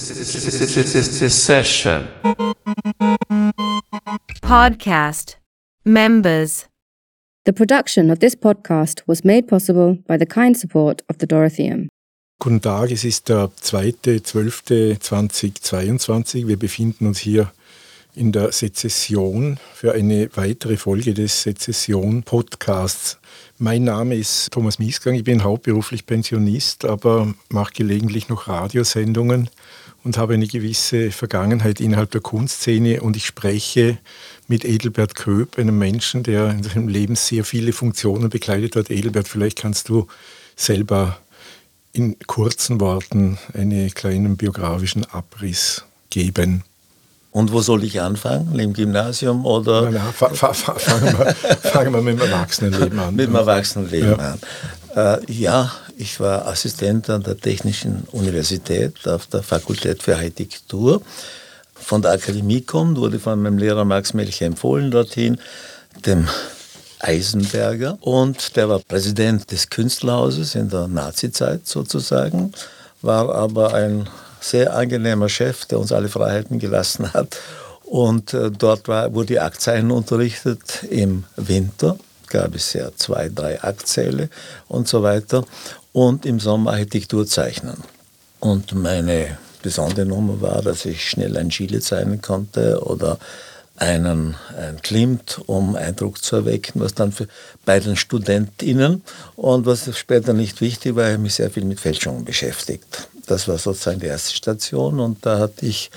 Session. Podcast. Members. The production of this podcast was made possible by the kind support of the Dorotheum. Guten Tag, es ist der 2.12.2022. Wir befinden uns hier in der Sezession für eine weitere Folge des Sezession-Podcasts. Mein Name ist Thomas Miesgang, ich bin hauptberuflich Pensionist, aber mache gelegentlich noch Radiosendungen und habe eine gewisse Vergangenheit innerhalb der Kunstszene und ich spreche mit Edelbert Köp, einem Menschen, der in seinem Leben sehr viele Funktionen bekleidet hat. Edelbert, vielleicht kannst du selber in kurzen Worten einen kleinen biografischen Abriss geben. Und wo soll ich anfangen? Im Gymnasium oder? Nein, nein, fa fa fa fangen, wir, fangen wir mit dem Erwachsenenleben an. Mit dem Erwachsenenleben ja. an. Äh, ja, ich war Assistent an der Technischen Universität auf der Fakultät für Architektur. Von der Akademie kommt, wurde von meinem Lehrer Max Melcher empfohlen dorthin, dem Eisenberger. Und der war Präsident des Künstlerhauses in der Nazizeit sozusagen, war aber ein sehr angenehmer Chef, der uns alle Freiheiten gelassen hat. Und äh, dort war, wurde Aktzeichen unterrichtet im Winter, gab es ja zwei, drei Aktsäle und so weiter. Und im Sommer Architektur zeichnen. Und meine besondere Nummer war, dass ich schnell ein Chile zeichnen konnte oder einen, ein Klimt, um Eindruck zu erwecken, was dann für bei den StudentInnen und was später nicht wichtig war, ich habe mich sehr viel mit Fälschungen beschäftigt. Das war sozusagen die erste Station und da hatte ich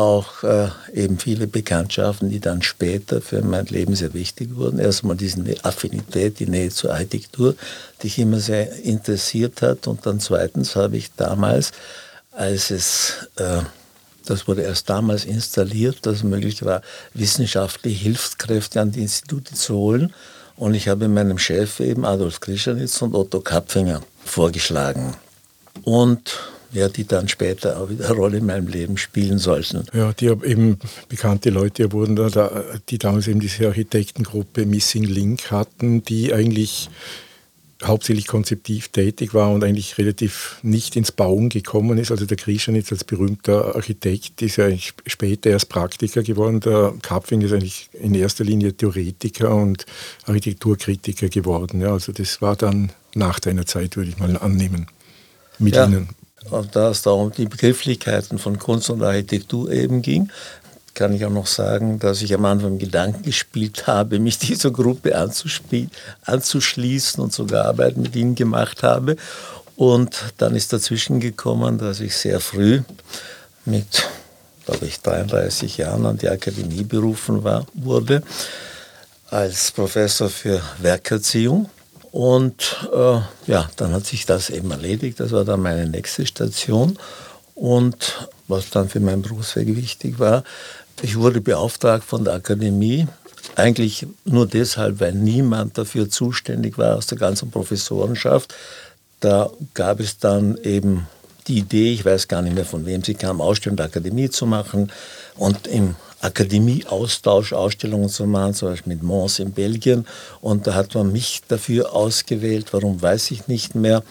auch äh, eben viele Bekanntschaften, die dann später für mein Leben sehr wichtig wurden. Erstmal diese Affinität, die Nähe zur Architektur, die mich immer sehr interessiert hat. Und dann zweitens habe ich damals, als es, äh, das wurde erst damals installiert, dass es möglich war, wissenschaftliche Hilfskräfte an die Institute zu holen. Und ich habe meinem Chef eben Adolf Krischanitz und Otto Kapfinger vorgeschlagen. Und ja, die dann später auch wieder eine Rolle in meinem Leben spielen sollten. Ja, die eben bekannte Leute wurden da, die damals eben diese Architektengruppe Missing Link hatten, die eigentlich hauptsächlich konzeptiv tätig war und eigentlich relativ nicht ins Bauen gekommen ist. Also der Krischanitz als berühmter Architekt ist ja eigentlich später erst Praktiker geworden. Der Kapfing ist eigentlich in erster Linie Theoretiker und Architekturkritiker geworden. Ja, also das war dann nach deiner Zeit, würde ich mal annehmen, mit ja. Ihnen. Und da es da um die Begrifflichkeiten von Kunst und Architektur eben ging, kann ich auch noch sagen, dass ich am Anfang Gedanken gespielt habe, mich dieser Gruppe anzuschließen und sogar Arbeit mit ihnen gemacht habe. Und dann ist dazwischen gekommen, dass ich sehr früh mit, glaube ich, 33 Jahren an die Akademie berufen war, wurde als Professor für Werkerziehung und äh, ja, dann hat sich das eben erledigt. Das war dann meine nächste Station. Und was dann für meinen Berufsweg wichtig war, ich wurde beauftragt von der Akademie, eigentlich nur deshalb, weil niemand dafür zuständig war aus der ganzen Professorenschaft. Da gab es dann eben die Idee, ich weiß gar nicht mehr von wem sie kam, Ausstellung der Akademie zu machen. Und im Akademieaustausch, Ausstellungen zu machen, zum Beispiel mit Mons in Belgien. Und da hat man mich dafür ausgewählt. Warum weiß ich nicht mehr.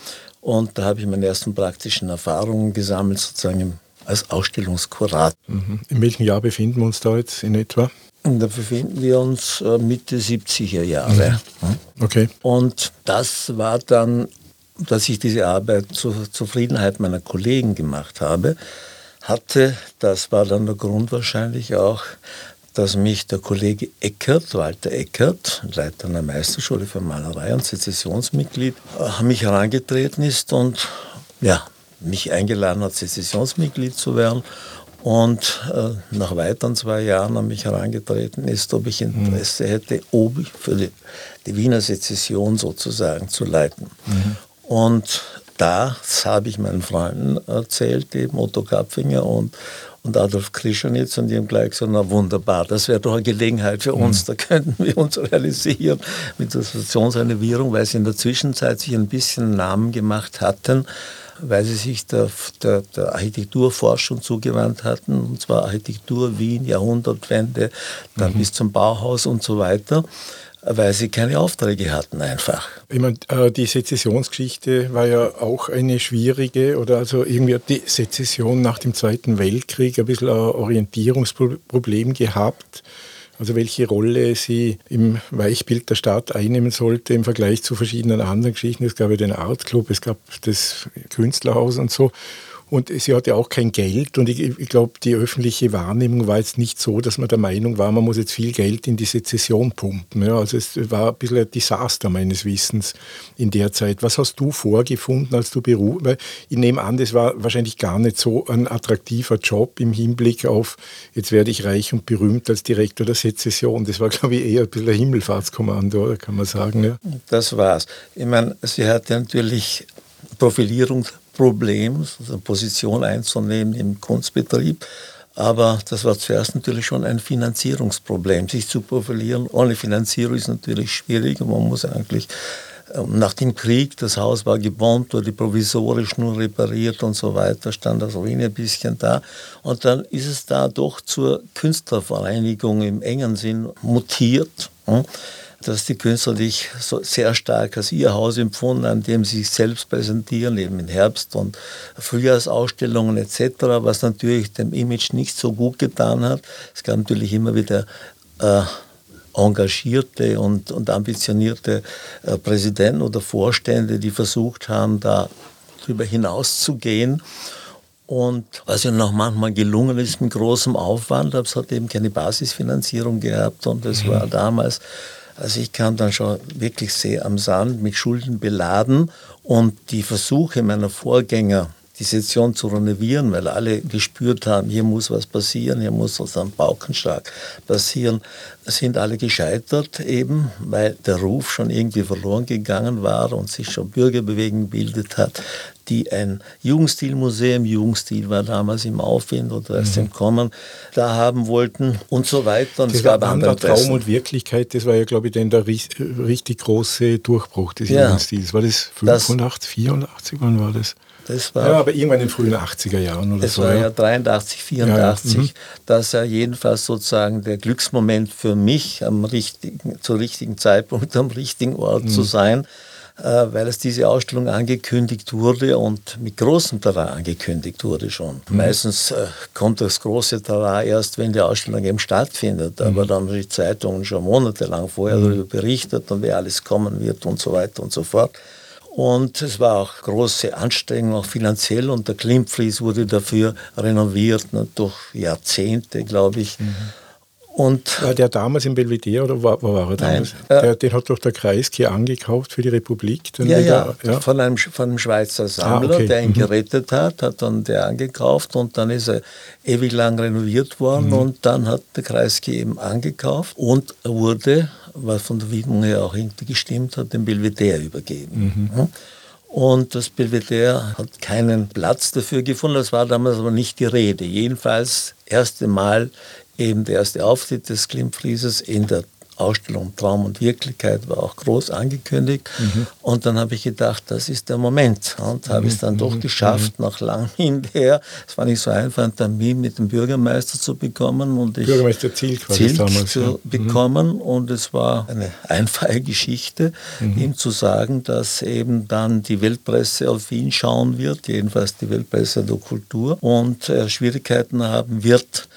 Und da habe ich meine ersten praktischen Erfahrungen gesammelt, sozusagen als Ausstellungskurator. Mhm. In welchem Jahr befinden wir uns da jetzt in etwa? Und da befinden wir uns äh, Mitte 70er Jahre. Mhm. Okay. Und das war dann, dass ich diese Arbeit zur Zufriedenheit meiner Kollegen gemacht habe hatte. Das war dann der Grund wahrscheinlich auch, dass mich der Kollege Eckert, Walter Eckert, Leiter einer Meisterschule für Malerei und Sezessionsmitglied, an mich herangetreten ist und ja, mich eingeladen hat, Sezessionsmitglied zu werden. Und äh, nach weiteren zwei Jahren an mich herangetreten ist, ob ich Interesse mhm. hätte, ob ich für die, die, Wiener Sezession sozusagen zu leiten. Mhm. Und das habe ich meinen Freunden erzählt, eben Otto Kapfinger und, und Adolf Krischanitz und die haben gleich gesagt, na wunderbar, das wäre doch eine Gelegenheit für uns, mhm. da könnten wir uns realisieren mit der Stationsrenovierung, weil sie in der Zwischenzeit sich ein bisschen Namen gemacht hatten, weil sie sich der, der, der, Architekturforschung zugewandt hatten, und zwar Architektur Wien, Jahrhundertwende, dann mhm. bis zum Bauhaus und so weiter. Weil sie keine Aufträge hatten einfach. Ich meine, äh, die Sezessionsgeschichte war ja auch eine schwierige oder also irgendwie hat die Sezession nach dem Zweiten Weltkrieg ein bisschen ein Orientierungsproblem gehabt. Also welche Rolle sie im Weichbild der Stadt einnehmen sollte im Vergleich zu verschiedenen anderen Geschichten. Es gab ja den Art Club, es gab das Künstlerhaus und so. Und sie hatte auch kein Geld. Und ich, ich glaube, die öffentliche Wahrnehmung war jetzt nicht so, dass man der Meinung war, man muss jetzt viel Geld in die Sezession pumpen. Ja, also es war ein bisschen ein Desaster meines Wissens in der Zeit. Was hast du vorgefunden, als du berufen? Weil ich nehme an, das war wahrscheinlich gar nicht so ein attraktiver Job im Hinblick auf, jetzt werde ich reich und berühmt als Direktor der Sezession. Das war, glaube ich, eher ein bisschen ein Himmelfahrtskommando, kann man sagen. Ja. Das war's. Ich meine, sie hatte natürlich Profilierung Problem, also eine Position einzunehmen im Kunstbetrieb. Aber das war zuerst natürlich schon ein Finanzierungsproblem. Sich zu profilieren ohne Finanzierung ist natürlich schwierig man muss eigentlich ähm, nach dem Krieg, das Haus war gebombt, wurde provisorisch nur repariert und so weiter, stand das Ruine ein bisschen da. Und dann ist es da doch zur Künstlervereinigung im engen Sinn mutiert. Hm? Dass die Künstler sich so sehr stark als ihr Haus empfunden, an dem sie sich selbst präsentieren, eben in Herbst- und Frühjahrsausstellungen etc., was natürlich dem Image nicht so gut getan hat. Es gab natürlich immer wieder äh, engagierte und, und ambitionierte äh, Präsidenten oder Vorstände, die versucht haben, da darüber hinaus zu gehen. Und was ja noch manchmal gelungen ist mit großem Aufwand, aber es hat eben keine Basisfinanzierung gehabt und war mhm. damals also ich kam dann schon wirklich sehr am Sand, mit Schulden beladen und die Versuche meiner Vorgänger, die Session zu renovieren, weil alle gespürt haben, hier muss was passieren, hier muss was am Paukenschlag passieren, sind alle gescheitert eben, weil der Ruf schon irgendwie verloren gegangen war und sich schon Bürgerbewegung gebildet hat, die ein Jugendstilmuseum, Jugendstil war damals im Aufwind oder erst mhm. im Kommen, da haben wollten und so weiter. Und das es gab war Traum und Wirklichkeit, das war ja, glaube ich, dann der richtig große Durchbruch des ja, Jugendstils. War das 85, das, 84, wann war das? Das war, ja, aber irgendwann in den frühen 80er Jahren oder das so. Das war ja 83, 84. Ja, ja. Mhm. Das ja jedenfalls sozusagen der Glücksmoment für mich, am richtigen, zur richtigen Zeitpunkt am richtigen Ort mhm. zu sein, weil es diese Ausstellung angekündigt wurde und mit großem Terrain angekündigt wurde schon. Mhm. Meistens äh, kommt das große Terrain erst, wenn die Ausstellung eben stattfindet. Aber mhm. dann haben die Zeitungen schon monatelang vorher mhm. darüber berichtet und wer alles kommen wird und so weiter und so fort. Und es war auch große Anstrengung, auch finanziell. Und der Klimfries wurde dafür renoviert, ne, durch Jahrzehnte, glaube ich. Mhm. Und war der damals im Belvedere oder wo, wo war er damals? Nein, der, den hat doch der Kreisky angekauft für die Republik. Ja, ja, ja, Von, einem, von einem Schweizer Sammler, ah, okay. der ihn mhm. gerettet hat, hat dann der angekauft und dann ist er ewig lang renoviert worden mhm. und dann hat der Kreisky eben angekauft und wurde was von der Widmung her auch irgendwie gestimmt hat, dem Belvedere übergeben. Mhm. Und das Belvedere hat keinen Platz dafür gefunden, das war damals aber nicht die Rede. Jedenfalls erste Mal eben der erste Auftritt des Klimfrieses in der Ausstellung Traum und Wirklichkeit war auch groß angekündigt. Mhm. Und dann habe ich gedacht, das ist der Moment. Und mhm. habe es dann doch mhm. geschafft, mhm. nach langem hinterher. Es war nicht so einfach, einen Termin mit dem Bürgermeister zu bekommen. Und ich Bürgermeister Ziel quasi damals. zu ja. Mhm. bekommen. Und es war eine einfache Geschichte, mhm. ihm zu sagen, dass eben dann die Weltpresse auf ihn schauen wird, jedenfalls die Weltpresse der Kultur, und er Schwierigkeiten haben wird,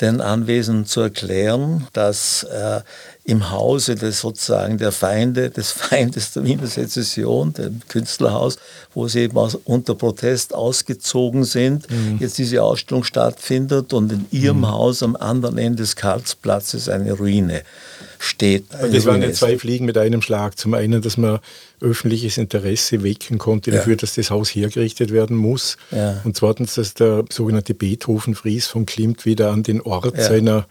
den Anwesenden zu erklären, dass äh, im Hause des sozusagen der Feinde, des Feindes der Wiener Sezession, dem Künstlerhaus, wo sie eben aus, unter Protest ausgezogen sind, mhm. jetzt diese Ausstellung stattfindet und in ihrem mhm. Haus am anderen Ende des Karlsplatzes eine Ruine steht. Eine das waren ja zwei Fliegen mit einem Schlag. Zum einen, dass man öffentliches Interesse wecken konnte dafür, ja. dass das Haus hergerichtet werden muss. Ja. Und zweitens, dass der sogenannte Beethoven-Fries von Klimt wieder an den Ort ja. seiner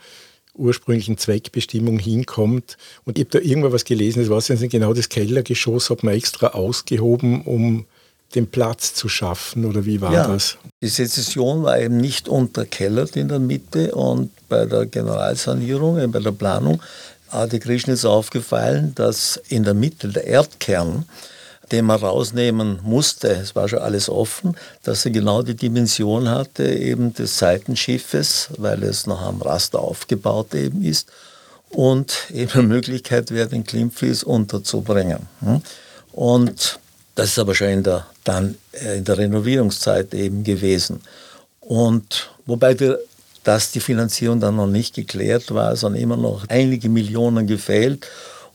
ursprünglichen Zweckbestimmung hinkommt. Und ich habe da irgendwo was gelesen, das war also genau das Kellergeschoss, hat man extra ausgehoben, um den Platz zu schaffen oder wie war ja, das? Die Sezession war eben nicht unterkellert in der Mitte und bei der Generalsanierung, bei der Planung, Adi Krishna ist aufgefallen, dass in der Mitte der Erdkern den man rausnehmen musste, es war schon alles offen, dass er genau die Dimension hatte eben des Seitenschiffes, weil es noch am Raster aufgebaut eben ist. und eben eine Möglichkeit wäre, den Klimmflies unterzubringen. Hm? Und das ist aber schon in der, dann äh, in der Renovierungszeit eben gewesen. Und wobei die, dass die Finanzierung dann noch nicht geklärt war, sondern immer noch einige Millionen gefehlt.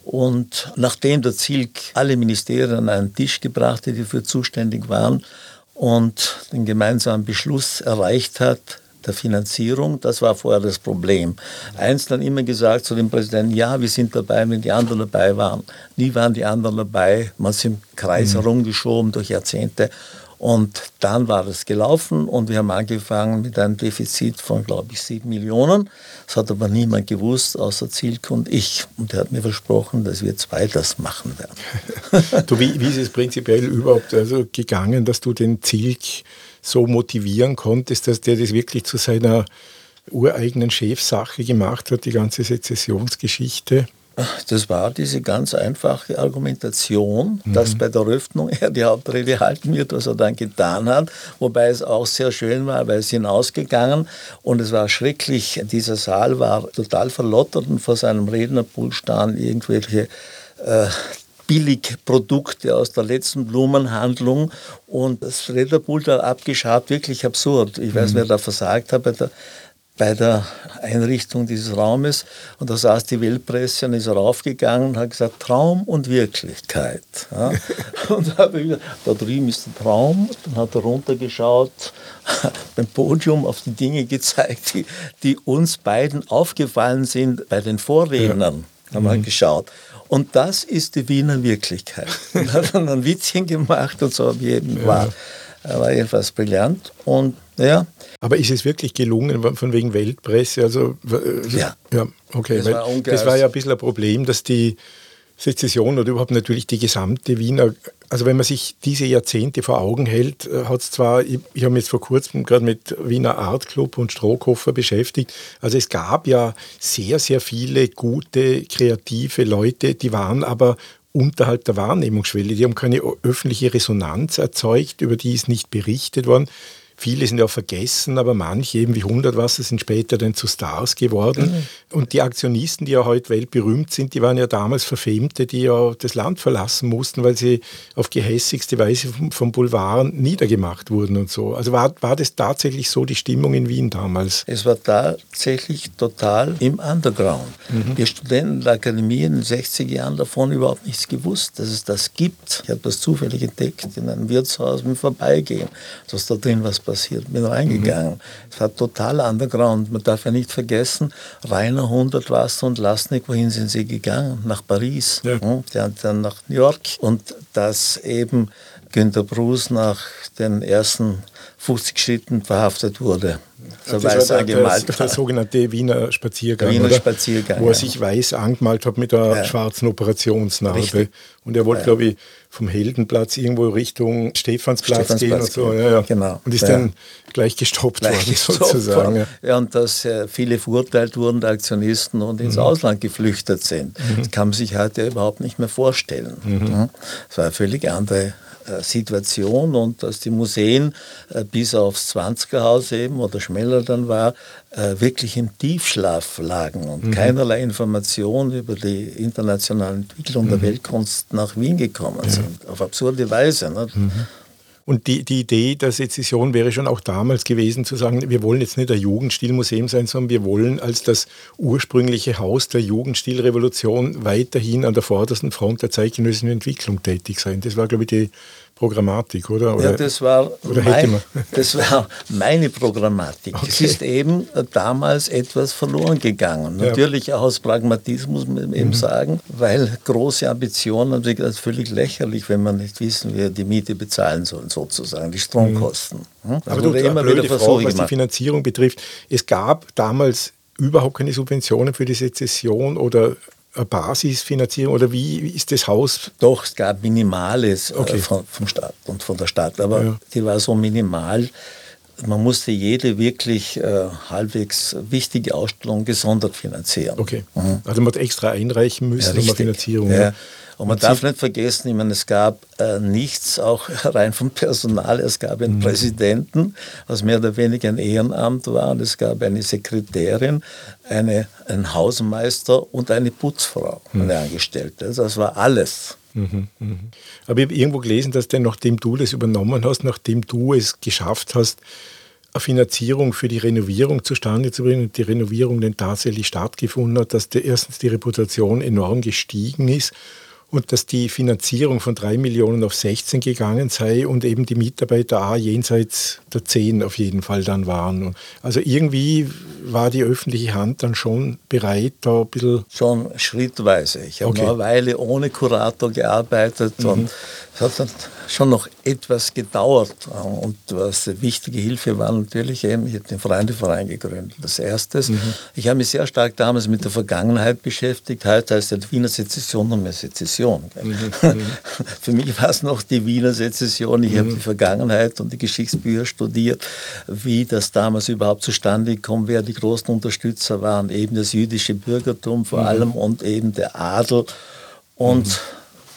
Und nachdem der Zielk alle Ministerien an einen Tisch gebracht hat, die dafür zuständig waren, und den gemeinsamen Beschluss erreicht hat, der Finanzierung. Das war vorher das Problem. Eins dann immer gesagt zu dem Präsidenten, ja, wir sind dabei, wenn die anderen dabei waren. Nie waren die anderen dabei. Man ist im Kreis mhm. herumgeschoben durch Jahrzehnte. Und dann war es gelaufen und wir haben angefangen mit einem Defizit von, glaube ich, sieben Millionen. Das hat aber niemand gewusst, außer Zielk und ich. Und er hat mir versprochen, dass wir zwei das machen werden. du, wie, wie ist es prinzipiell überhaupt also gegangen, dass du den Zielk so motivieren konntest, dass der das wirklich zu seiner ureigenen Chefsache gemacht hat, die ganze Sezessionsgeschichte? Das war diese ganz einfache Argumentation, mhm. dass bei der Öffnung er die Hauptrede halten wird, was er dann getan hat. Wobei es auch sehr schön war, weil es hinausgegangen und es war schrecklich. Dieser Saal war total verlottert und vor seinem Rednerpult standen irgendwelche äh, Billigprodukte aus der letzten Blumenhandlung und das Rednerpult hat abgeschaut, wirklich absurd. Ich weiß, mhm. wer da versagt hat bei der, bei der Einrichtung dieses Raumes. Und da saß die Weltpresse und ist raufgegangen und hat gesagt, Traum und Wirklichkeit. Ja. und da habe ich gesagt, da drüben ist der Traum. Dann hat er runtergeschaut, beim Podium auf die Dinge gezeigt, die, die uns beiden aufgefallen sind bei den Vorrednern. Ja. Haben wir mhm. geschaut. Und das ist die Wiener Wirklichkeit. Und hat dann ein Witzchen gemacht und so, wie eben ja. war. War jedenfalls brillant. Und ja. Aber ist es wirklich gelungen, von wegen Weltpresse? Also, äh, ja. ja okay. Das war, das war ja ein bisschen ein Problem, dass die Sezession oder überhaupt natürlich die gesamte Wiener, also wenn man sich diese Jahrzehnte vor Augen hält, äh, hat es zwar, ich, ich habe mich jetzt vor kurzem gerade mit Wiener Art Club und Strohkoffer beschäftigt, also es gab ja sehr, sehr viele gute, kreative Leute, die waren aber unterhalb der Wahrnehmungsschwelle, die haben keine öffentliche Resonanz erzeugt, über die ist nicht berichtet worden. Viele sind ja vergessen, aber manche, eben wie Hundertwasser, sind später dann zu Stars geworden. Mhm. Und die Aktionisten, die ja heute weltberühmt sind, die waren ja damals Verfemte, die ja das Land verlassen mussten, weil sie auf gehässigste Weise vom, vom Boulevard niedergemacht wurden und so. Also war, war das tatsächlich so die Stimmung in Wien damals? Es war tatsächlich total im Underground. Mhm. Die Studenten der Akademie in den 60er Jahren davon überhaupt nichts gewusst, dass es das gibt. Ich habe das zufällig entdeckt in einem Wirtshaus im Vorbeigehen, dass da drin was passiert, bin reingegangen. Mhm. Es war total underground. Man darf ja nicht vergessen, Rainer Hundert warst und Lasnik, wohin sind sie gegangen? Nach Paris. Ja. Hm? Dann nach New York. Und dass eben Günter Bruce nach den ersten 50 Schritten verhaftet wurde. So das weiß war der, der, der, sogenannte Wiener Spaziergang, Wiener Spaziergang wo er sich weiß angemalt hat mit der ja. schwarzen Operationsnarbe. Richtig. Und er wollte, ja. glaube ich, vom Heldenplatz irgendwo Richtung Stephansplatz, Stephansplatz gehen und so. Ja. Genau. Und ist dann gleich gestoppt gleich worden, gestoppt sozusagen. Worden. Ja, und dass äh, viele verurteilt wurden, Aktionisten, und ins mhm. Ausland geflüchtet sind. Mhm. Das kann man sich heute überhaupt nicht mehr vorstellen. Mhm. Das war eine völlig andere Situation und dass die Museen äh, bis aufs 20er Haus eben oder schneller dann war, äh, wirklich im Tiefschlaf lagen und mhm. keinerlei Informationen über die internationale Entwicklung mhm. der Weltkunst nach Wien gekommen ja. sind. Auf absurde Weise. Mhm. Und die, die Idee der Sezession wäre schon auch damals gewesen, zu sagen, wir wollen jetzt nicht ein Jugendstilmuseum sein, sondern wir wollen als das ursprüngliche Haus der Jugendstilrevolution weiterhin an der vordersten Front der zeitgenössischen Entwicklung tätig sein. Das war, glaube ich, die Programmatik, oder? oder ja, das war, mein, das war meine Programmatik. Okay. Es ist eben damals etwas verloren gegangen. Ja. Natürlich auch aus Pragmatismus muss man eben mhm. sagen, weil große Ambitionen das völlig lächerlich, wenn man nicht wissen, wer die Miete bezahlen soll, sozusagen, die Stromkosten. Mhm. Also Aber du, immer wieder Frage, was die Finanzierung betrifft, es gab damals überhaupt keine Subventionen für die Sezession oder Basisfinanzierung oder wie ist das Haus? Doch, es gab Minimales äh, okay. von, vom Staat und von der Stadt, aber ja. die war so minimal. Man musste jede wirklich äh, halbwegs wichtige Ausstellung gesondert finanzieren. Okay. Mhm. Also man hat extra einreichen müssen, ja, um Finanzierung. Ja. Und man darf nicht vergessen, ich meine, es gab äh, nichts, auch rein vom Personal. Es gab Mhm. einen Präsidenten, was mehr oder weniger ein Ehrenamt war, und es gab eine Sekretärin, eine, einen Hausmeister und eine Putzfrau, Mhm. eine Angestellte. Also das war alles. Aber ich habe irgendwo gelesen, dass denn, nachdem du das übernommen hast, nachdem du es geschafft hast, eine Finanzierung für die Renovierung zustande zu bringen und die Renovierung dann tatsächlich stattgefunden hat, dass der, erstens die Reputation enorm gestiegen ist und dass die Finanzierung von 3 Millionen auf 16 gegangen sei und eben die Mitarbeiter auch jenseits der 10 auf jeden Fall dann waren. Und Also irgendwie war die öffentliche Hand dann schon bereit, da ein bisschen Schon schrittweise. Ich habe Okay. Mhm. eine Weile ohne Kurator gearbeitet und es hat dann schon noch etwas gedauert. Und was eine wichtige Hilfe war natürlich eben, ich habe den Freundeverein gegründet. Das erstes. Mhm. Ich habe mich sehr stark damals mit der Vergangenheit beschäftigt. Heute heißt die Wiener Sezession noch mehr Sezession. Gell. Mhm. Für mich war es noch die Wiener Sezession. Ich habe die Vergangenheit und die Geschichtsbücher studiert, wie das damals überhaupt zustande kam, wer die großen Unterstützer waren. Eben das jüdische Bürgertum vor allem und eben der Adel. Und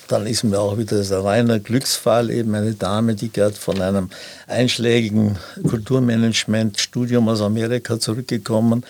dann ist mir auch wieder ein reiner Glücksfall, eben eine Dame, die gerade von einem einschlägigen Kulturmanagement-Studium aus Amerika zurückgekommen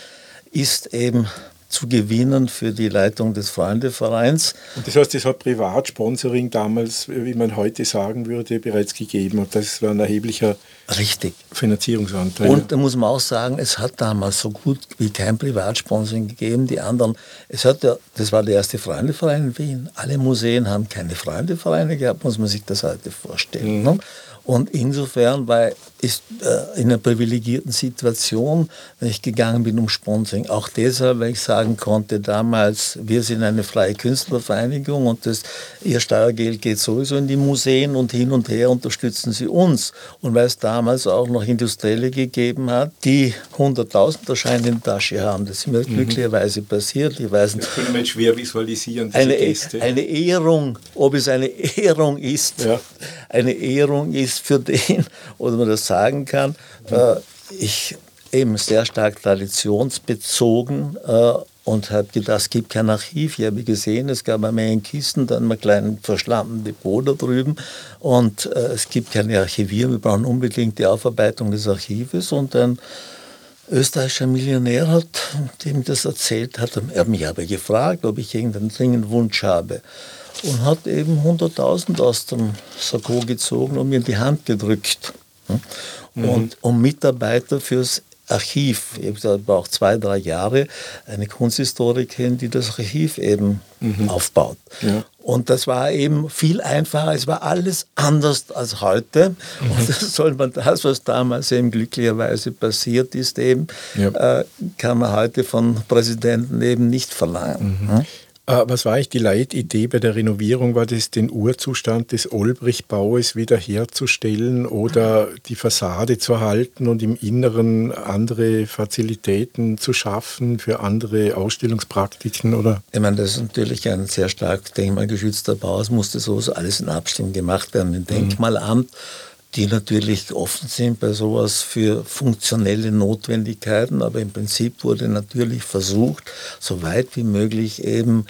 ist, eben zu gewinnen für die Leitung des Freundevereins. Und das heißt, es hat Privatsponsoring damals, wie man heute sagen würde, bereits gegeben. Und das war ein erheblicher Richtig. Finanzierungsanteil. Und da muss man auch sagen, es hat damals so gut wie kein Privatsponsoring gegeben. Die anderen, es hat ja, das war der erste Freundeverein in Wien. Alle Museen haben keine Freundevereine gehabt, muss man sich das heute vorstellen. Ne? Und insofern war ich äh, in einer privilegierten Situation, wenn ich gegangen bin um Sponsoring. Auch deshalb, weil ich sagen konnte, damals, wir sind eine freie Künstlervereinigung und das, ihr Steuergeld geht sowieso in die Museen und hin und her unterstützen sie uns. Und weil es damals auch noch Industrielle gegeben hat, die 100.000 Scheine in der Tasche haben. Das ist mir glücklicherweise passiert. Ich weiß nicht, das kann man schwer visualisieren, diese eine, Gäste. eine Ehrung, ob es eine Ehrung ist, Ja. eine Ehrung ist für den, oder man das sagen kann. Äh, ich eben sehr stark traditionsbezogen äh, und habe gedacht, es gibt kein Archiv. Ich habe gesehen, es gab einmal in Kisten, dann einen kleinen verschlammten Depot da drüben und äh, es gibt keine Archivierung. Wir brauchen unbedingt die Aufarbeitung des Archives und ein österreichischer Millionär hat, dem das erzählt hat, er hat mich aber gefragt, ob ich irgendeinen dringenden Wunsch habe und hat eben 100.000 aus dem Sakko gezogen und mir in die Hand gedrückt. Und um Mitarbeiter fürs Archiv. Ich brauche zwei, drei Jahre eine Kunsthistorikerin, die das Archiv eben aufbaut. Ja. Und das war eben viel einfacher. Es war alles anders als heute. Und das soll man, das, was damals eben glücklicherweise passiert ist, eben, Ja. äh, kann man heute von Präsidenten eben nicht verlangen. Hm? Äh, Was war eigentlich die Leitidee bei der Renovierung? War das den Urzustand des Olbrich-Baues wiederherzustellen oder die Fassade zu erhalten und im Inneren andere Fazilitäten zu schaffen für andere Ausstellungspraktiken? Oder? Ich meine, das ist natürlich ein sehr stark denkmalgeschützter Bau. Es musste so alles in Abstimmung gemacht werden mit dem Denkmalamt, die natürlich offen sind bei sowas für funktionelle Notwendigkeiten. Aber im Prinzip wurde natürlich versucht, so weit wie möglich eben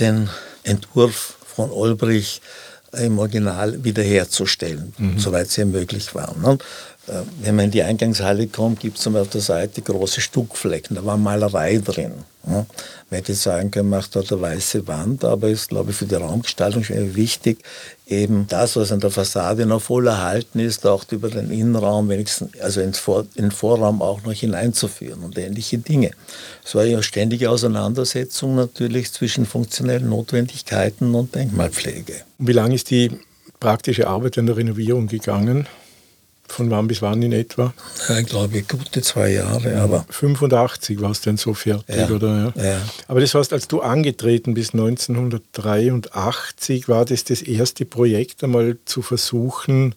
den Entwurf von Olbrich im Original wiederherzustellen, soweit es ja möglich war. Ne? Äh, Wenn man in die Eingangshalle kommt, gibt es auf der Seite große Stuckflecken, da war Malerei drin. Man hätte sagen können, macht dort eine weiße Wand, aber ist, glaube ich, für die Raumgestaltung wichtig, eben das, was an der Fassade noch voll erhalten ist, auch über den Innenraum wenigstens, also in den Vorraum auch noch hineinzuführen und ähnliche Dinge. Es war ja ständige Auseinandersetzung natürlich zwischen funktionellen Notwendigkeiten und Denkmalpflege. Wie lange ist die praktische Arbeit an der Renovierung gegangen? Von wann bis wann in etwa? Ja, ich glaube, gute zwei Jahre, aber 85 war es denn so fertig, Ja, oder? ja. Aber das heißt, als du angetreten bist 1983, war das das erste Projekt, einmal zu versuchen,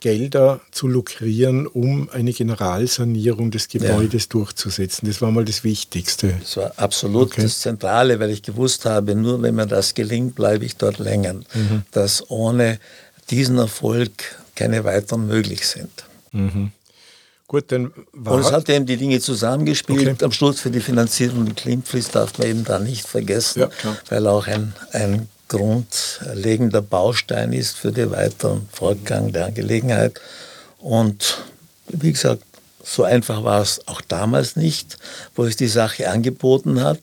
Gelder zu lukrieren, um eine Generalsanierung des Gebäudes durchzusetzen. Das war mal das Wichtigste. Das war absolut Okay. das Zentrale, weil ich gewusst habe, nur wenn mir das gelingt, bleibe ich dort länger. Mhm. Dass ohne diesen Erfolg keine weiteren möglich sind. Gut, dann war Und es hat eben die Dinge zusammengespielt. Okay. Am Schluss für die Finanzierung der Klimpflis darf man eben da nicht vergessen, Ja, weil auch ein, ein grundlegender Baustein ist für den weiteren Fortgang der Angelegenheit. Und wie gesagt, so einfach war es auch damals nicht, wo es die Sache angeboten hat.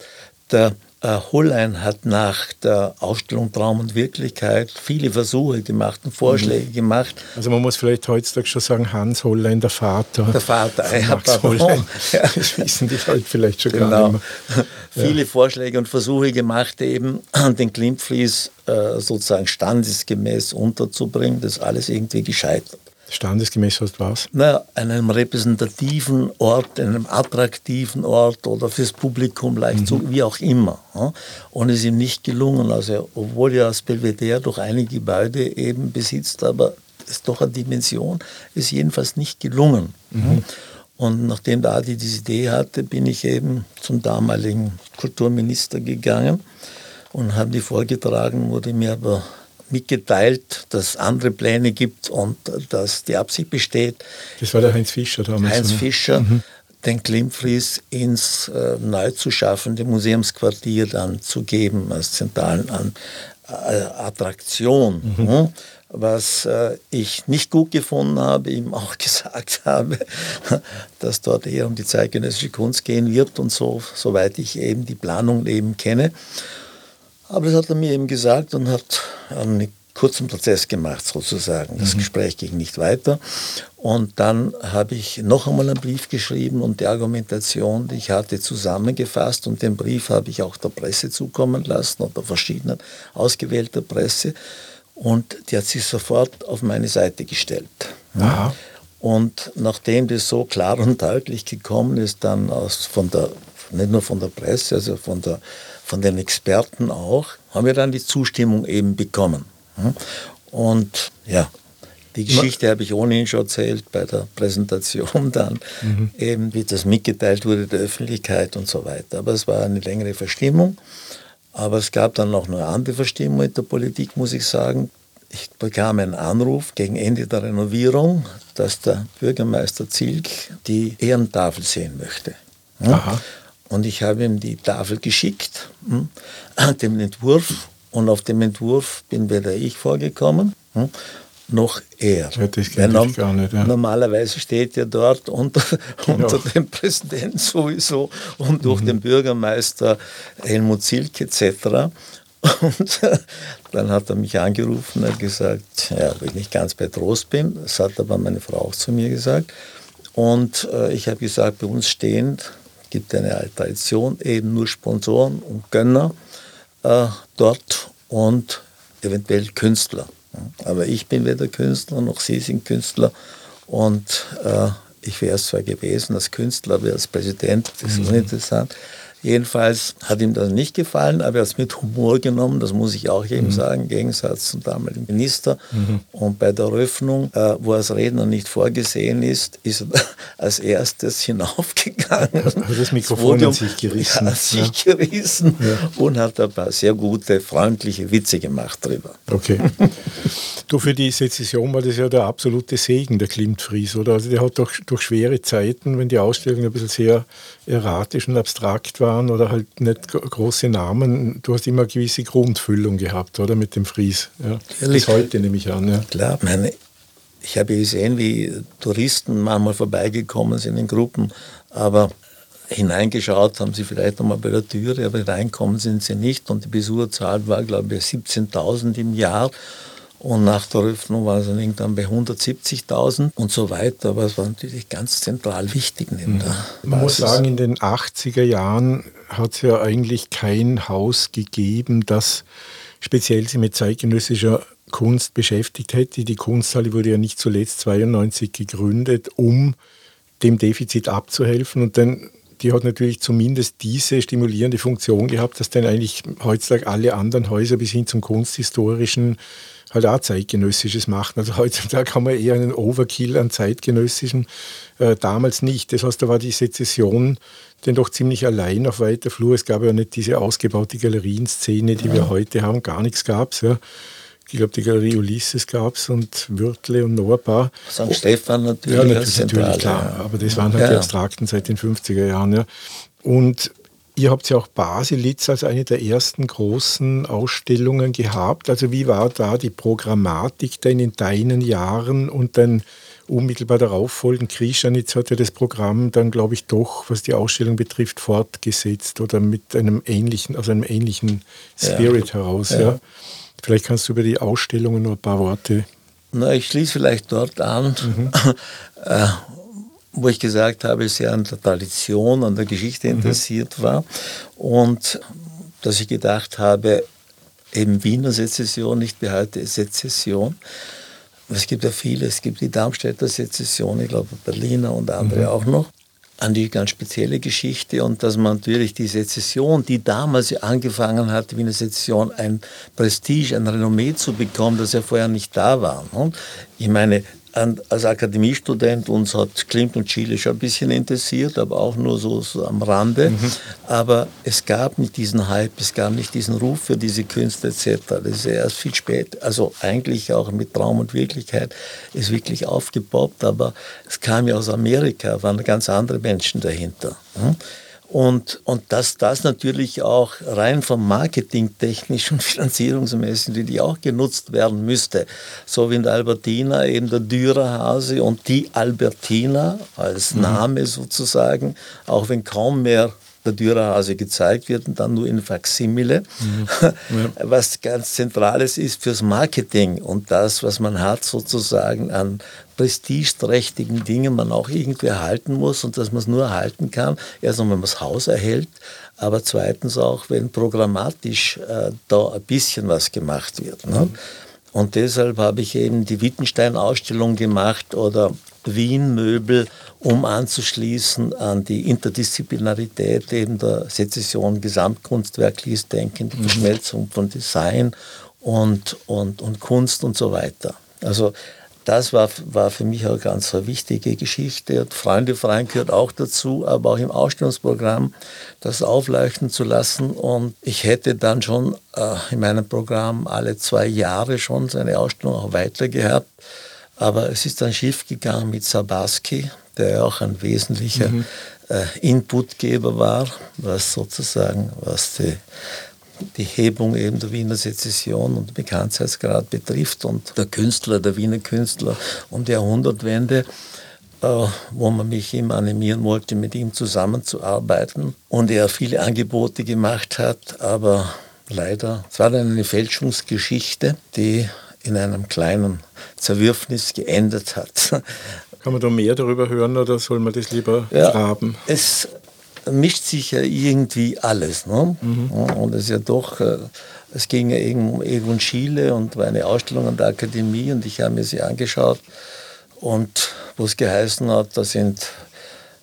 Der Hollein hat nach der Ausstellung Traum und Wirklichkeit viele Versuche gemacht und Vorschläge mhm. gemacht. Also man muss vielleicht heutzutage schon sagen, Hans Hollein, der Vater. Der Vater, ja, Max Hollein. Ja. Das wissen die halt vielleicht schon genau. gar nicht mehr. Viele Vorschläge und Versuche gemacht, eben den Klimfries äh, sozusagen standesgemäß unterzubringen. Das ist alles irgendwie gescheitert. Standesgemäß heißt was? Naja, einem repräsentativen Ort, einem attraktiven Ort oder fürs Publikum leicht mhm. zu, wie auch immer. Und es ist ihm nicht gelungen. Also, obwohl er als Belvedere durch einige Gebäude eben besitzt, aber es doch eine Dimension, ist jedenfalls nicht gelungen. Mhm. Und nachdem der Adi diese Idee hatte, bin ich eben zum damaligen Kulturminister gegangen und habe die vorgetragen, wurde mir aber mitgeteilt, dass es andere Pläne gibt und dass die Absicht besteht. Das war der Heinz Fischer damals. Heinz oder? Fischer, mhm. den Klimfries ins äh, neu zu schaffende Museumsquartier dann zu geben als zentralen An äh, Attraktion. Mhm. Hm? Was äh, ich nicht gut gefunden habe, ihm auch gesagt habe, dass dort eher um die zeitgenössische Kunst gehen wird und so, soweit ich eben die Planung eben kenne. Aber das hat er mir eben gesagt und hat einen kurzen Prozess gemacht sozusagen. Das mhm. Gespräch ging nicht weiter. Und dann habe ich noch einmal einen Brief geschrieben und die Argumentation, die ich hatte, zusammengefasst. Und den Brief habe ich auch der Presse zukommen lassen oder verschiedenen ausgewählter Presse. Und die hat sich sofort auf meine Seite gestellt. Aha. Und nachdem das so klar und deutlich gekommen ist, dann aus, von der, nicht nur von der Presse, also von der von den Experten auch, haben wir dann die Zustimmung eben bekommen. Hm? Und ja, die Geschichte habe ich ohnehin schon erzählt bei der Präsentation dann, mhm. eben wie das mitgeteilt wurde der Öffentlichkeit und so weiter. Aber es war eine längere Verstimmung. Aber es gab dann noch eine andere Verstimmung in der Politik, muss ich sagen. Ich bekam einen Anruf gegen Ende der Renovierung, dass der Bürgermeister Zilk die Ehrentafel sehen möchte. Aha. Und ich habe ihm die Tafel geschickt, hm, den Entwurf. Und auf dem Entwurf bin weder ich vorgekommen, hm, noch er. Ja, das norm gar nicht, ja. Normalerweise steht er dort unter, unter dem Präsidenten sowieso und durch mhm. den Bürgermeister Helmut Zilk etc. Und dann hat er mich angerufen und gesagt, ja, ob ich nicht ganz bei Trost bin. Das hat aber meine Frau auch zu mir gesagt. Und äh, ich habe gesagt, bei uns stehend gibt eine Tradition, eben nur Sponsoren und Gönner äh, dort und eventuell Künstler. Aber ich bin weder Künstler noch Sie sind Künstler und äh, ich wäre es zwar gewesen als Künstler, aber als Präsident, das ist mhm. uninteressant. Jedenfalls hat ihm das nicht gefallen, aber er hat es mit Humor genommen, das muss ich auch eben mhm. sagen, im Gegensatz zum damaligen Minister. Mhm. Und bei der Eröffnung, äh, wo als Redner nicht vorgesehen ist, ist er als erstes hinaufgegangen. Also das Mikrofon hat sich gerissen. Ja, hat sich ja. gerissen ja. und hat ein paar sehr gute, freundliche Witze gemacht drüber. Okay. du, für die Sezession war das ja der absolute Segen, der Klimt Fries, oder? Also der hat doch durch schwere Zeiten, wenn die Ausstellung ein bisschen sehr erratisch und abstrakt waren oder halt nicht große Namen, du hast immer eine gewisse Grundfüllung gehabt, oder? Mit dem Fries. Ja. Bis heute nehme ich an. Ja. Klar, meine, ich habe gesehen, wie Touristen manchmal vorbeigekommen sind in Gruppen, aber hineingeschaut haben sie vielleicht nochmal bei der Türe, aber reinkommen sind sie nicht und die Besucherzahl war, glaube ich, 17.000 im Jahr. Und nach der Öffnung war es dann irgendwann bei 170.000 und so weiter. Aber es war natürlich ganz zentral wichtig. Neben mhm. der Man muss sagen, in den 80er Jahren hat es ja eigentlich kein Haus gegeben, das speziell sich mit zeitgenössischer Kunst beschäftigt hätte. Die Kunsthalle wurde ja nicht zuletzt 92 gegründet, um dem Defizit abzuhelfen. Und dann die hat natürlich zumindest diese stimulierende Funktion gehabt, dass dann eigentlich heutzutage alle anderen Häuser bis hin zum kunsthistorischen halt auch zeitgenössisches machen. Also heutzutage haben wir eher einen Overkill an zeitgenössischen, äh, damals nicht. Das heißt, da war die Sezession denn doch ziemlich allein auf weiter Flur. Es gab ja nicht diese ausgebaute Galerienszene, die ja. wir heute haben, gar nichts gab es. Ja. Ich glaube, die Galerie Ulysses gab es und Würtle und noch ein paar. St. Stefan natürlich. Ja, natürlich, natürlich klar. Aber das waren halt ja. die Abstrakten seit den 50er Jahren. Ja. Und Ihr habt ja auch Baselitz als eine der ersten großen Ausstellungen gehabt. Also wie war da die Programmatik denn in deinen Jahren und dann unmittelbar darauf folgend Krischanitz hat ja das Programm dann, glaube ich, doch, was die Ausstellung betrifft, fortgesetzt oder mit einem ähnlichen, aus einem ähnlichen Spirit ja. heraus. Ja. Vielleicht kannst du über die Ausstellungen noch ein paar Worte. Na, ich schließe vielleicht dort an, mhm. äh, wo ich gesagt habe, ich sehr an der Tradition, an der Geschichte mhm. interessiert war und dass ich gedacht habe, eben Wiener Sezession, nicht wie heute Sezession. Es gibt ja viele, es gibt die Darmstädter Sezession, ich glaube Berliner und andere mhm. auch noch. An die ganz spezielle Geschichte und dass man natürlich die Sezession, die damals angefangen hat, wie eine Sezession ein Prestige, ein Renommee zu bekommen, das ja vorher nicht da war. Ne? Ich meine, als Akademiestudent uns hat Klimt und Chile schon ein bisschen interessiert, aber auch nur so, so am Rande. Mhm. Aber es gab nicht diesen Hype, es gab nicht diesen Ruf für diese Künste etc. Das ist erst viel spät, also eigentlich auch mit Traum und Wirklichkeit ist wirklich aufgepoppt, aber es kam ja aus Amerika, waren ganz andere Menschen dahinter. Mhm. Und, und dass das natürlich auch rein vom Marketing technisch und finanzierungsmäßig auch genutzt werden müsste. So wie in der Albertina eben der Dürerhase und die Albertina als mhm. Name sozusagen, auch wenn kaum mehr der Dürerhase gezeigt wird und dann nur in Faksimile, mhm. ja. was ganz Zentrales ist fürs Marketing und das, was man hat sozusagen an prestigeträchtigen Dingen man auch irgendwie erhalten muss und dass man es nur erhalten kann, erst wenn man das Haus erhält, aber zweitens auch, wenn programmatisch äh, da ein bisschen was gemacht wird. Ne? Mhm. Und deshalb habe ich eben die Wittenstein-Ausstellung gemacht oder Wien-Möbel, um anzuschließen an die Interdisziplinarität eben der Sezession Gesamtkunstwerk, Liesdenken, die mhm. Verschmelzung von Design und, und, und Kunst und so weiter. Also das war, war für mich auch ganz eine wichtige Geschichte. Und Freunde Freien gehört auch dazu, aber auch im Ausstellungsprogramm das aufleuchten zu lassen. Und ich hätte dann schon äh, in meinem Programm alle zwei Jahre schon seine Ausstellung auch weiter gehabt. Aber es ist dann schief gegangen mit Sabaski, der auch ein wesentlicher mhm. äh, Inputgeber war, was sozusagen, was die die Hebung eben der Wiener Sezession und Bekanntheitsgrad betrifft und der Künstler, der Wiener Künstler um die Jahrhundertwende, äh, wo man mich immer animieren wollte, mit ihm zusammenzuarbeiten und er viele Angebote gemacht hat, aber leider, es war dann eine Fälschungsgeschichte, die in einem kleinen Zerwürfnis geendet hat. Kann man da mehr darüber hören oder soll man das lieber ja, graben? Es mischt sich ja irgendwie alles. Ne? Mhm. Und es ist ja doch, äh, es ging ja um Egon Schiele und war eine Ausstellung an der Akademie und ich habe mir sie angeschaut und wo es geheißen hat, da sind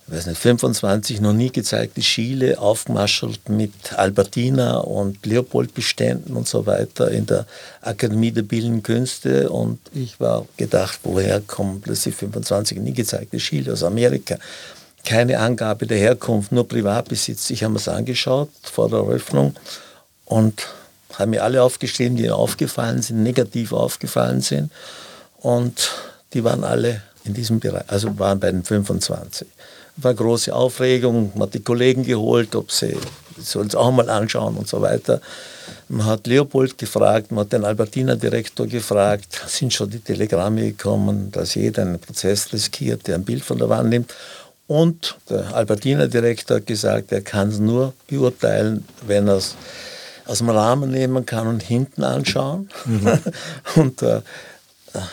weiß nicht, 25 noch nie gezeigte Schiele aufgemaschelt mit Albertina und Leopold-Beständen und so weiter in der Akademie der Bildenden Künste. Und ich war gedacht, woher kommen plötzlich 25 nie gezeigte Schiele aus Amerika? Keine Angabe der Herkunft, nur Privatbesitz. Ich habe mir es angeschaut vor der Eröffnung und habe mir alle aufgeschrieben, die aufgefallen sind, negativ aufgefallen sind. Und die waren alle in diesem Bereich, also waren bei den 25. War große Aufregung, man hat die Kollegen geholt, ob sie sollen es auch mal anschauen und so weiter. Man hat Leopold gefragt, man hat den Albertina-Direktor gefragt, sind schon die Telegramme gekommen, dass jeder einen Prozess riskiert, der ein Bild von der Wand nimmt. Und der Albertina-Direktor hat gesagt, er kann es nur beurteilen, wenn er es aus dem Rahmen nehmen kann und hinten anschauen. Mhm. und äh,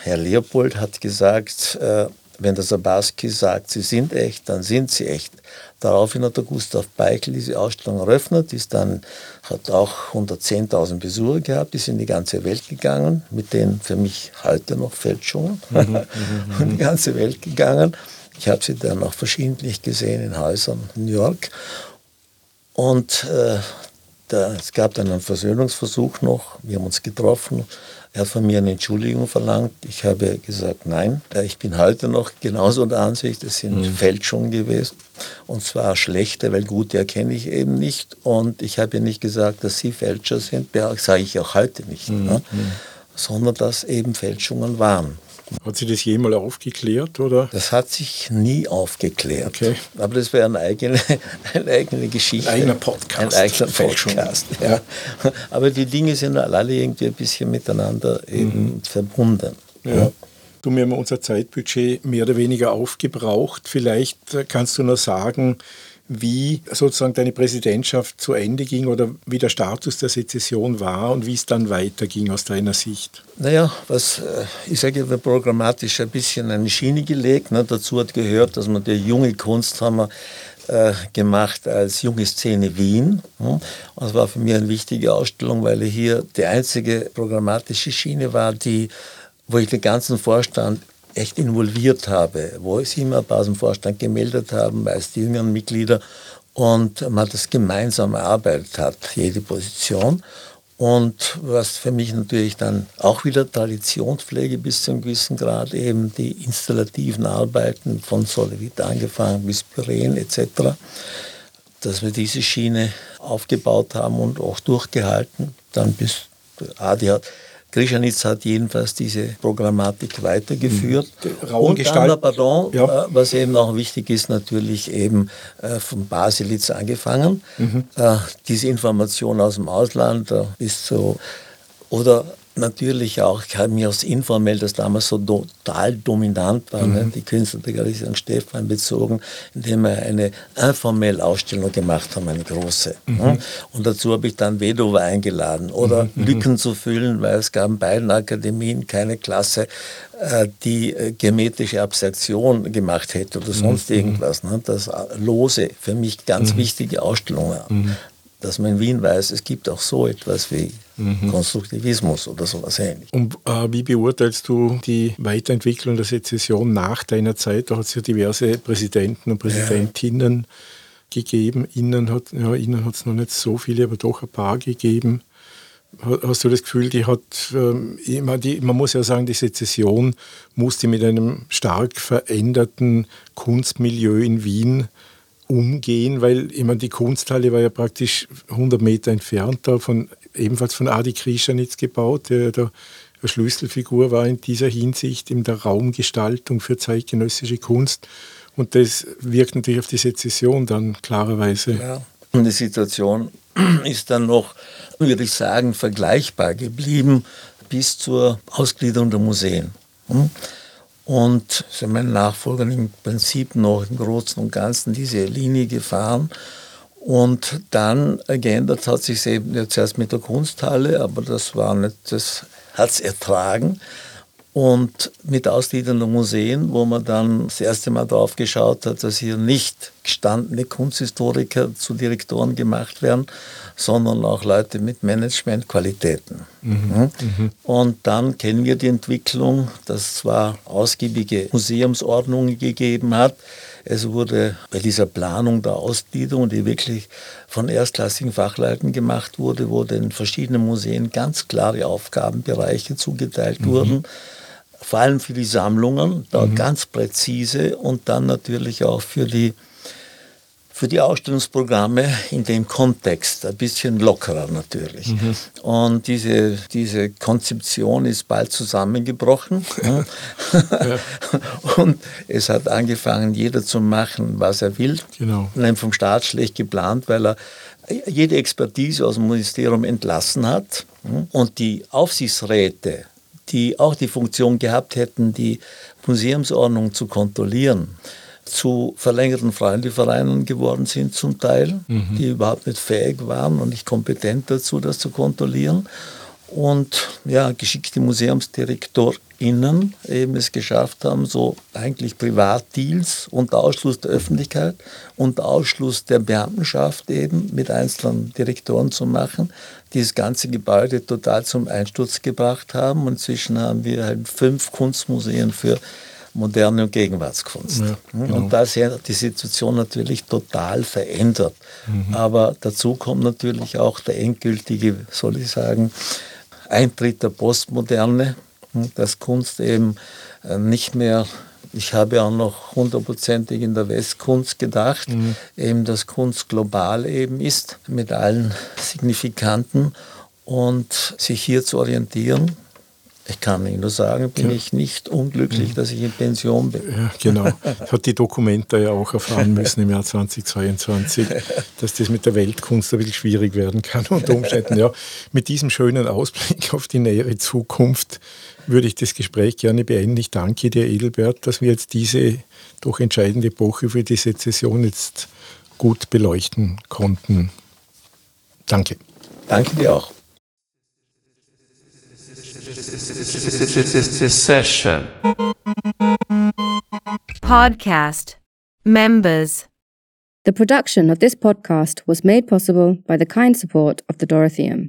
Herr Leopold hat gesagt, äh, wenn der Sabaski sagt, sie sind echt, dann sind sie echt. Daraufhin hat der Gustav Beichel diese Ausstellung eröffnet, ist dann, hat auch 110.000 Besucher gehabt, ist in die ganze Welt gegangen, mit denen für mich heute noch Fälschungen, mhm, mhm, mhm. in die ganze Welt gegangen. Ich habe sie dann auch verschiedentlich gesehen in Häusern in New York. Und äh, da, es gab dann einen Versöhnungsversuch noch. Wir haben uns getroffen. Er hat von mir eine Entschuldigung verlangt. Ich habe gesagt, nein. Äh, ich bin heute noch genauso der Ansicht, es sind mhm. Fälschungen gewesen. Und zwar schlechte, weil gute erkenne ich eben nicht. Und ich habe nicht gesagt, dass Sie Fälscher sind. Das sage ich auch heute nicht. Mhm. Ne? Mhm. Sondern dass eben Fälschungen waren. Hat sich das jemals aufgeklärt, oder? Das hat sich nie aufgeklärt. Okay. Aber das wäre eine eigene, eine eigene Geschichte. Ein eigener Podcast. Ein eigener. Podcast, ja. Aber die Dinge sind alle irgendwie ein bisschen miteinander eben verbunden. Ja. Du, wir haben unser Zeitbudget mehr oder weniger aufgebraucht. Vielleicht kannst du noch sagen, wie sozusagen deine Präsidentschaft zu Ende ging oder wie der Status der Sezession war und wie es dann weiterging aus deiner Sicht. Naja, was, äh, ich sage, wir programmatisch ein bisschen eine Schiene gelegt. Ne? Dazu hat gehört, dass wir die junge Kunst haben wir, äh, gemacht als junge Szene Wien. Hm? Das war für mich eine wichtige Ausstellung, weil hier die einzige programmatische Schiene war, die, wo ich den ganzen Vorstand echt involviert habe, wo ich immer aus dem Vorstand gemeldet haben, als die jüngeren Mitglieder und man das gemeinsam erarbeitet hat, jede Position. Und was für mich natürlich dann auch wieder Traditionspflege bis zu einem gewissen Grad, eben die installativen Arbeiten von Solevit angefangen bis Pyren etc., dass wir diese Schiene aufgebaut haben und auch durchgehalten, dann bis Adi hat Grischanitz hat jedenfalls diese Programmatik weitergeführt. Mhm. Und dann, pardon, ja. Äh, was eben auch wichtig ist, natürlich eben äh, von Baselitz angefangen. Mhm. Äh, diese Information aus dem Ausland bis zu, oder natürlich auch, ich habe mich aus informell, das damals so total dominant war, ne, mhm. ne, die Künstler der Galerie St. Stefan bezogen, indem wir eine informelle Ausstellung gemacht haben, eine große. Mhm. Ne. Und dazu habe ich dann Vedova eingeladen oder mhm. mhm. Lücken zu füllen, weil es gab in beiden Akademien keine Klasse, äh, die äh, geometrische Abstraktion gemacht hätte oder sonst mhm. irgendwas. Ne? Das lose, für mich ganz mhm. wichtige Ausstellungen dass man in Wien weiß, es gibt auch so etwas wie mhm. Konstruktivismus oder sowas ähnliches. Und äh, wie beurteilst du die Weiterentwicklung der Sezession nach deiner Zeit? Da hat es ja diverse Präsidenten und Präsidentinnen ja. gegeben. Innen hat ja, innen noch nicht so viele, aber doch ein paar gegeben. Hast du das Gefühl, die hat, ähm, die, man muss ja sagen, die Sezession musste mit einem stark veränderten Kunstmilieu in Wien umgehen, weil ich meine, die Kunsthalle war ja praktisch 100 Meter entfernt, da von, ebenfalls von Adi Krischanitz gebaut, der der eine Schlüsselfigur war in dieser Hinsicht in der Raumgestaltung für zeitgenössische Kunst. Und das wirkt natürlich auf die Sezession dann klarerweise. Ja. Und die Situation ist dann noch, würde ich sagen, vergleichbar geblieben bis zur Ausgliederung der Museen. Hm? Und sind meine Nachfolger im Prinzip noch im Großen und Ganzen diese Linie gefahren. Und dann geändert hat sich eben jetzt erst mit der Kunsthalle, aber das war nicht, das hat es ertragen. Und mit ausgliedernden Museen, wo man dann das erste Mal darauf geschaut hat, dass hier nicht gestandene Kunsthistoriker zu Direktoren gemacht werden, sondern auch Leute mit Managementqualitäten. Mhm. Mhm. Und dann kennen wir die Entwicklung, dass es zwar ausgiebige Museumsordnungen gegeben hat, es wurde bei dieser Planung der Ausgliederung, die wirklich von erstklassigen Fachleuten gemacht wurde, wo den verschiedenen Museen ganz klare Aufgabenbereiche zugeteilt mhm. wurden vor allem für die Sammlungen, da mhm. ganz präzise und dann natürlich auch für die, für die Ausstellungsprogramme in dem Kontext, ein bisschen lockerer natürlich. Mhm. Und diese, diese Konzeption ist bald zusammengebrochen. ja. Und es hat angefangen, jeder zu machen, was er will. Genau. Und vom Staat schlecht geplant, weil er jede Expertise aus dem Ministerium entlassen hat. Und die Aufsichtsräte die auch die Funktion gehabt hätten, die Museumsordnung zu kontrollieren, zu verlängerten Freundevereinen geworden sind zum Teil, mhm. die überhaupt nicht fähig waren und nicht kompetent dazu, das zu kontrollieren und ja, geschickte MuseumsdirektorInnen eben es geschafft haben, so eigentlich Privatdeals unter Ausschluss der Öffentlichkeit, unter Ausschluss der Beamtenschaft eben mit einzelnen Direktoren zu machen, die das ganze Gebäude total zum Einsturz gebracht haben. Und inzwischen haben wir halt fünf Kunstmuseen für moderne und Gegenwartskunst. Ja, genau. Und da hat die Situation natürlich total verändert. Mhm. Aber dazu kommt natürlich auch der endgültige, soll ich sagen, Eintritt der Postmoderne, hm, dass Kunst eben äh, nicht mehr, ich habe auch noch hundertprozentig in der Westkunst gedacht, mhm. eben dass Kunst global eben ist, mit allen Signifikanten und sich hier zu orientieren, Ich kann Ihnen nur sagen, bin Ja. ich nicht unglücklich, dass ich in Pension bin. Ja, genau. Das hat die Dokumenta ja auch erfahren müssen im Jahr 2022, dass das mit der Weltkunst ein bisschen schwierig werden kann unter Umständen. Ja, mit diesem schönen Ausblick auf die nähere Zukunft würde ich das Gespräch gerne beenden. Ich danke dir, Edelbert, dass wir jetzt diese doch entscheidende Epoche für die Sezession jetzt gut beleuchten konnten. Danke. Danke dir auch. Secession. Podcast. Members. The production of this podcast was made possible by the kind support of the Dorotheum.